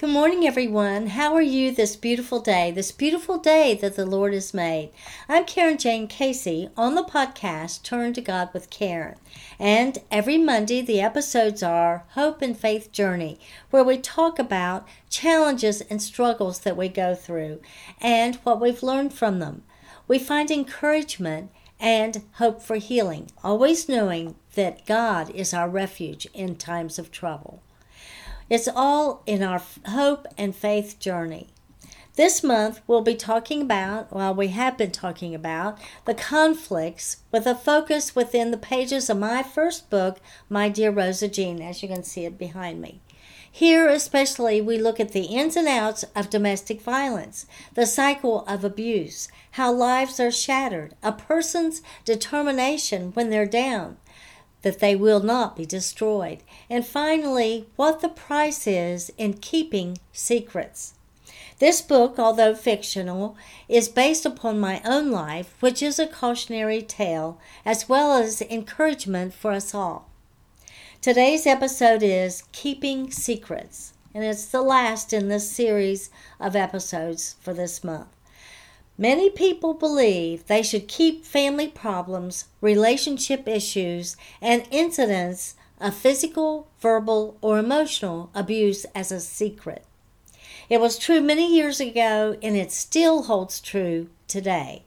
Good morning, everyone. How are you this beautiful day, this beautiful day that the Lord has made? I'm Karen Jane Casey on the podcast Turn to God with Karen. And every Monday, the episodes are Hope and Faith Journey, where we talk about challenges and struggles that we go through and what we've learned from them. We find encouragement and hope for healing, always knowing that God is our refuge in times of trouble. It's all in our hope and faith journey. This month, we'll be talking about, well, we have been talking about, the conflicts with a focus within the pages of my first book, My Dear Rosa Jean, as you can see it behind me. Here, especially, we look at the ins and outs of domestic violence, the cycle of abuse, how lives are shattered, a person's determination when they're down, that they will not be destroyed. And finally, what the price is in keeping secrets. This book, although fictional, is based upon my own life, which is a cautionary tale as well as encouragement for us all. Today's episode is Keeping Secrets, and it's the last in this series of episodes for this month. Many people believe they should keep family problems, relationship issues, and incidents of physical, verbal, or emotional abuse as a secret. It was true many years ago and it still holds true today.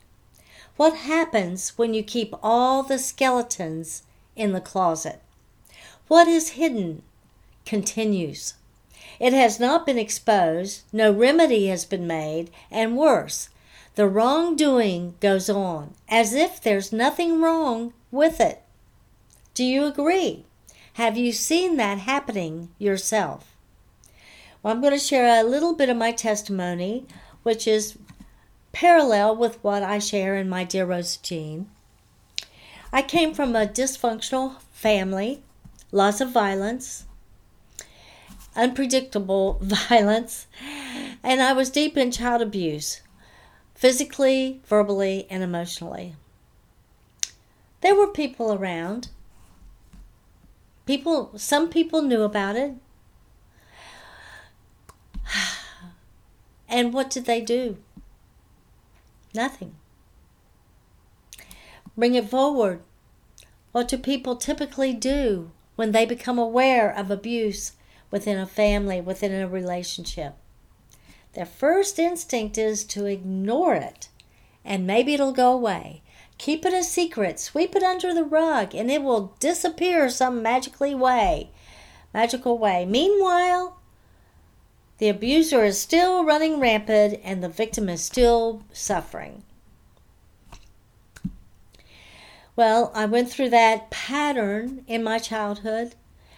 What happens when you keep all the skeletons in the closet? What is hidden continues. It has not been exposed, no remedy has been made, and worse, the wrongdoing goes on as if there's nothing wrong with it. Do you agree? Have you seen that happening yourself? Well, I'm going to share a little bit of my testimony, which is parallel with what I share in my Dear Rosa Jean. I came from a dysfunctional family, lots of violence, unpredictable violence, and I was deep in child abuse physically, verbally, and emotionally. There were people around. People, some people knew about it. And what did they do? Nothing. Bring it forward. What do people typically do when they become aware of abuse within a family, within a relationship? Their first instinct is to ignore it, and maybe it'll go away. Keep it a secret, sweep it under the rug, and it will disappear some magically way. Magical way. Meanwhile, the abuser is still running rampant and the victim is still suffering. Well, I went through that pattern in my childhood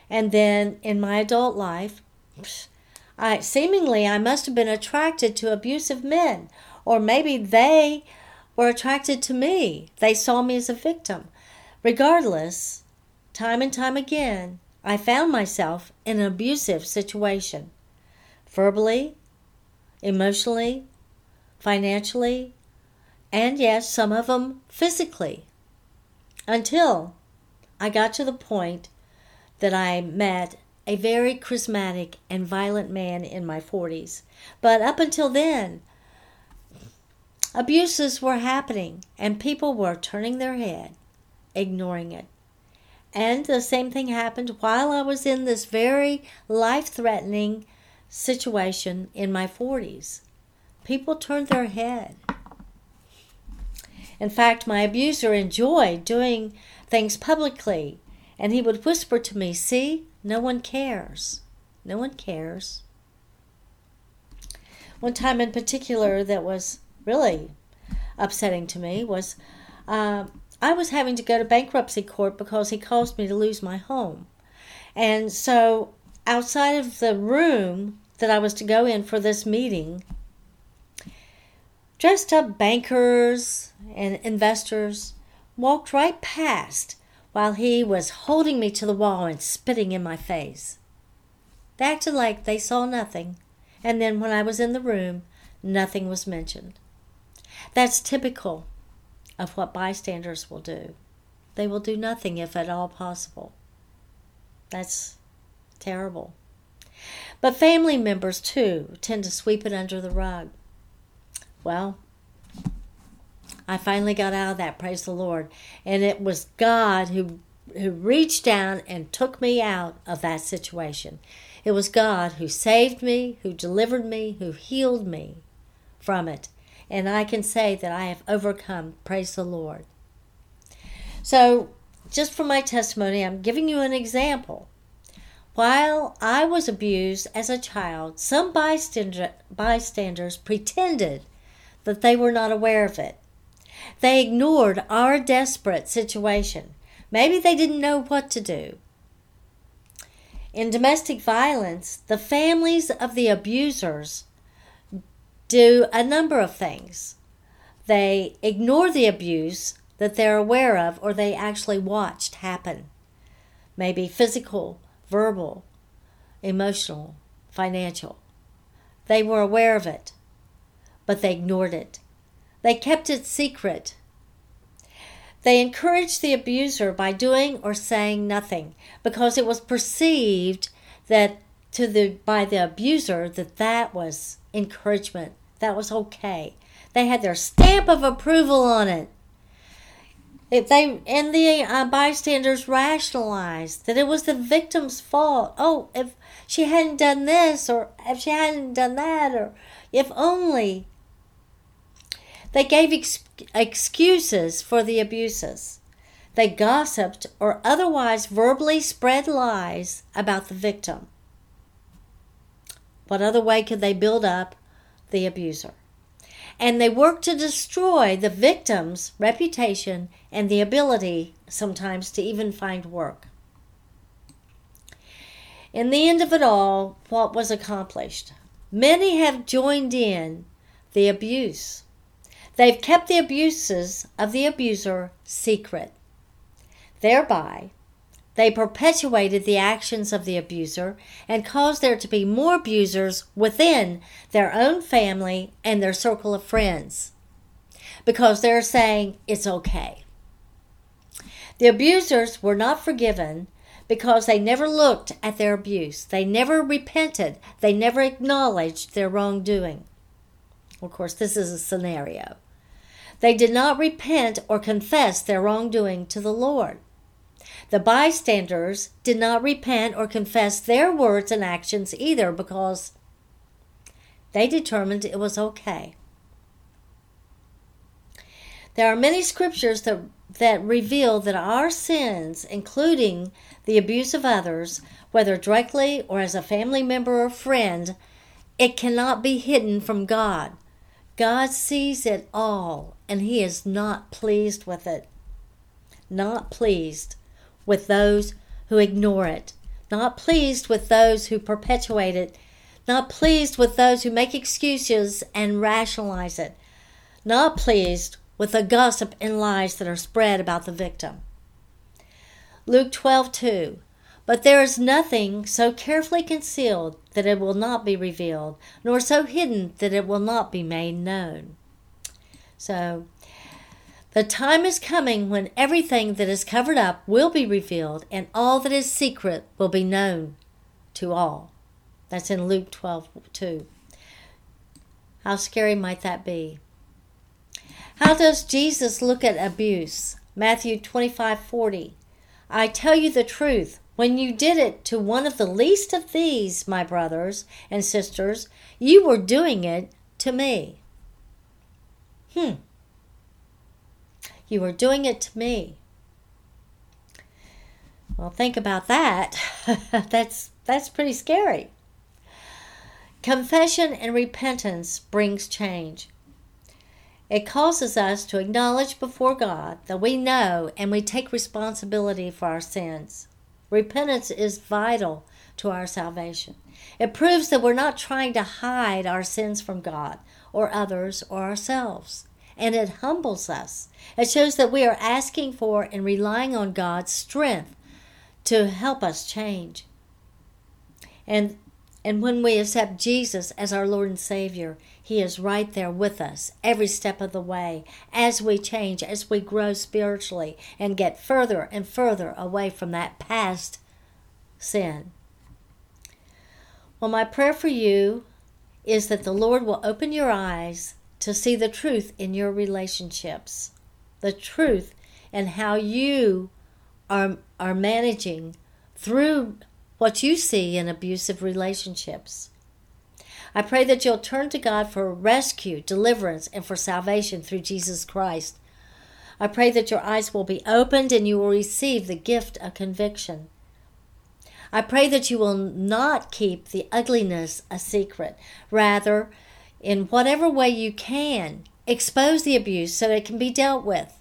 and then in my adult life. I seemingly I must have been attracted to abusive men, or maybe they were attracted to me. They saw me as a victim. Regardless, time and time again, I found myself in an abusive situation. Verbally, emotionally, financially, and yes, some of them physically. Until I got to the point that I met a very charismatic and violent man in my 40s. But up until then, abuses were happening and people were turning their head, ignoring it. And the same thing happened while I was in this very life threatening situation in my 40s. People turned their head. In fact, my abuser enjoyed doing things publicly, and he would whisper to me, See, no one cares. No one cares. One time in particular that was really upsetting to me was uh, I was having to go to bankruptcy court because he caused me to lose my home. And so outside of the room that I was to go in for this meeting, dressed up bankers and investors walked right past while he was holding me to the wall and spitting in my face. They acted like they saw nothing, and then when I was in the room, nothing was mentioned. That's typical of what bystanders will do. They will do nothing if at all possible. That's terrible. But family members, too, tend to sweep it under the rug. Well, I finally got out of that, praise the Lord. And it was God who who reached down and took me out of that situation. It was God who saved me, who delivered me, who healed me from it. And I can say that I have overcome, praise the Lord. So, just from my testimony, I'm giving you an example. While I was abused as a child, some bystander, bystanders pretended that they were not aware of it. They ignored our desperate situation. Maybe they didn't know what to do. In domestic violence, the families of the abusers do a number of things. They ignore the abuse that they're aware of or they actually watched happen. Maybe physical, verbal, emotional, financial. They were aware of it, but they ignored it. They kept it secret. They encouraged the abuser by doing or saying nothing because it was perceived that to the by the abuser that that was encouragement. That was okay. They had their stamp of approval on it. If they and the uh, bystanders rationalized that it was the victim's fault. Oh, if she hadn't done this, or if she hadn't done that, or if only. They gave ex- excuses for the abuses. They gossiped or otherwise verbally spread lies about the victim. What other way could they build up the abuser? and they work to destroy the victim's reputation and the ability sometimes to even find work. In the end of it all, what was accomplished? Many have joined in the abuse. They've kept the abuses of the abuser secret. Thereby, they perpetuated the actions of the abuser and caused there to be more abusers within their own family and their circle of friends because they're saying it's okay. The abusers were not forgiven because they never looked at their abuse. They never repented. They never acknowledged their wrongdoing. Of course, this is a scenario. They did not repent or confess their wrongdoing to the Lord. The bystanders did not repent or confess their words and actions either because they determined it was okay. There are many scriptures that, that reveal that our sins, including the abuse of others, whether directly or as a family member or friend, it cannot be hidden from God. God sees it all, and He is not pleased with it. Not pleased with those who ignore it, not pleased with those who perpetuate it, not pleased with those who make excuses and rationalize it, not pleased with the gossip and lies that are spread about the victim. Luke 12 2. But there is nothing so carefully concealed that it will not be revealed, nor so hidden that it will not be made known. So, the time is coming when everything that is covered up will be revealed, and all that is secret will be known to all. That's in Luke 12 2. How scary might that be? How does Jesus look at abuse? Matthew 25 40. I tell you the truth. When you did it to one of the least of these, my brothers and sisters, you were doing it to me. Hmm. You were doing it to me. Well, think about that. that's that's pretty scary. Confession and repentance brings change. It causes us to acknowledge before God that we know and we take responsibility for our sins. Repentance is vital to our salvation. It proves that we're not trying to hide our sins from God or others or ourselves and it humbles us. It shows that we are asking for and relying on God's strength to help us change. And and when we accept Jesus as our Lord and Savior, He is right there with us every step of the way as we change, as we grow spiritually and get further and further away from that past sin. Well, my prayer for you is that the Lord will open your eyes to see the truth in your relationships, the truth and how you are, are managing through what you see in abusive relationships. I pray that you'll turn to God for rescue, deliverance, and for salvation through Jesus Christ. I pray that your eyes will be opened and you will receive the gift of conviction. I pray that you will not keep the ugliness a secret. Rather, in whatever way you can, expose the abuse so it can be dealt with.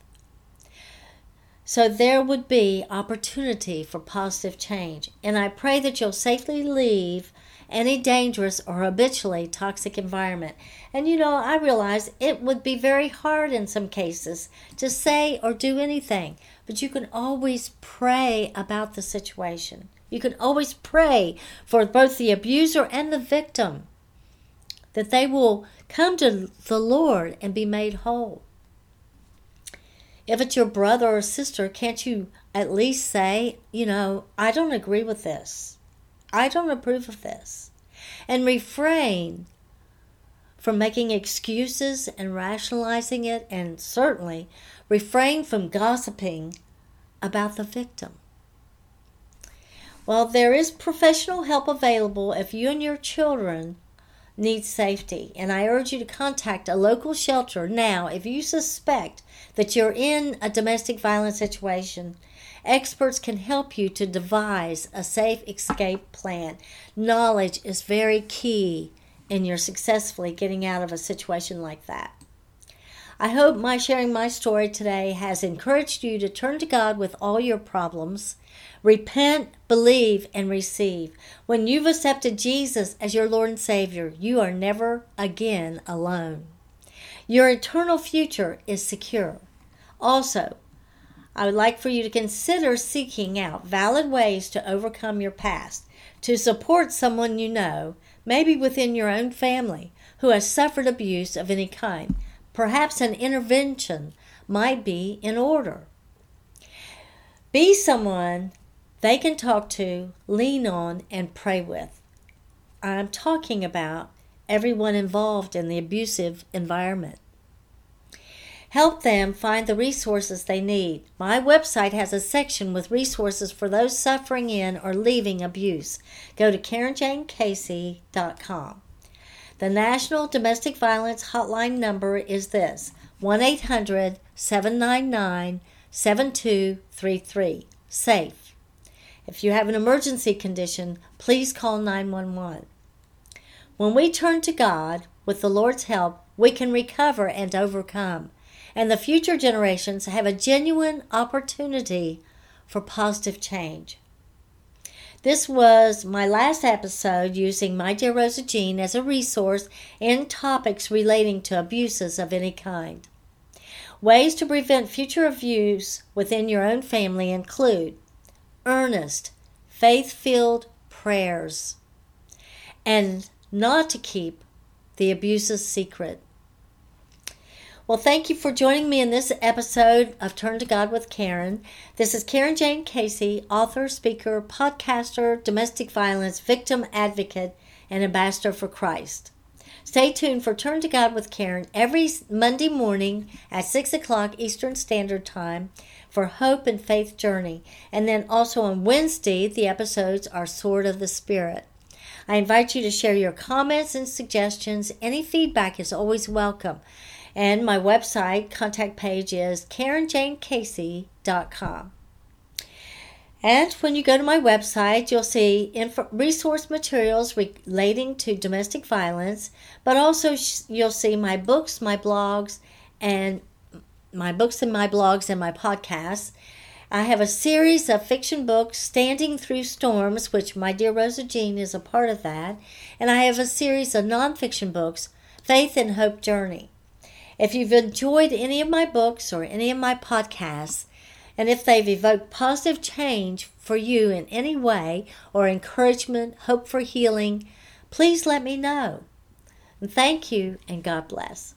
So there would be opportunity for positive change. And I pray that you'll safely leave any dangerous or habitually toxic environment. And you know, I realize it would be very hard in some cases to say or do anything, but you can always pray about the situation. You can always pray for both the abuser and the victim that they will come to the Lord and be made whole. If it's your brother or sister, can't you at least say, you know, I don't agree with this? I don't approve of this. And refrain from making excuses and rationalizing it, and certainly refrain from gossiping about the victim. Well, there is professional help available if you and your children need safety, and I urge you to contact a local shelter now if you suspect that you're in a domestic violence situation. Experts can help you to devise a safe escape plan. Knowledge is very key in your successfully getting out of a situation like that. I hope my sharing my story today has encouraged you to turn to God with all your problems Repent, believe, and receive. When you've accepted Jesus as your Lord and Savior, you are never again alone. Your eternal future is secure. Also, I would like for you to consider seeking out valid ways to overcome your past, to support someone you know, maybe within your own family, who has suffered abuse of any kind. Perhaps an intervention might be in order. Be someone they can talk to, lean on, and pray with. I'm talking about everyone involved in the abusive environment. Help them find the resources they need. My website has a section with resources for those suffering in or leaving abuse. Go to KarenJaneCasey.com. The National Domestic Violence Hotline number is this 1 800 799 7233. SAFE. If you have an emergency condition, please call 911. When we turn to God, with the Lord's help, we can recover and overcome, and the future generations have a genuine opportunity for positive change. This was my last episode using My Dear Rosa Jean as a resource in topics relating to abuses of any kind. Ways to prevent future abuse within your own family include earnest, faith filled prayers, and not to keep the abuses secret. Well, thank you for joining me in this episode of Turn to God with Karen. This is Karen Jane Casey, author, speaker, podcaster, domestic violence victim advocate, and ambassador for Christ. Stay tuned for Turn to God with Karen every Monday morning at 6 o'clock Eastern Standard Time for Hope and Faith Journey. And then also on Wednesday, the episodes are Sword of the Spirit. I invite you to share your comments and suggestions. Any feedback is always welcome. And my website contact page is KarenJaneCasey.com. And when you go to my website, you'll see resource materials relating to domestic violence, but also sh- you'll see my books, my blogs, and my books and my blogs and my podcasts. I have a series of fiction books, Standing Through Storms, which my dear Rosa Jean is a part of that, and I have a series of nonfiction books, Faith and Hope Journey. If you've enjoyed any of my books or any of my podcasts, and if they've evoked positive change for you in any way or encouragement, hope for healing, please let me know. And thank you, and God bless.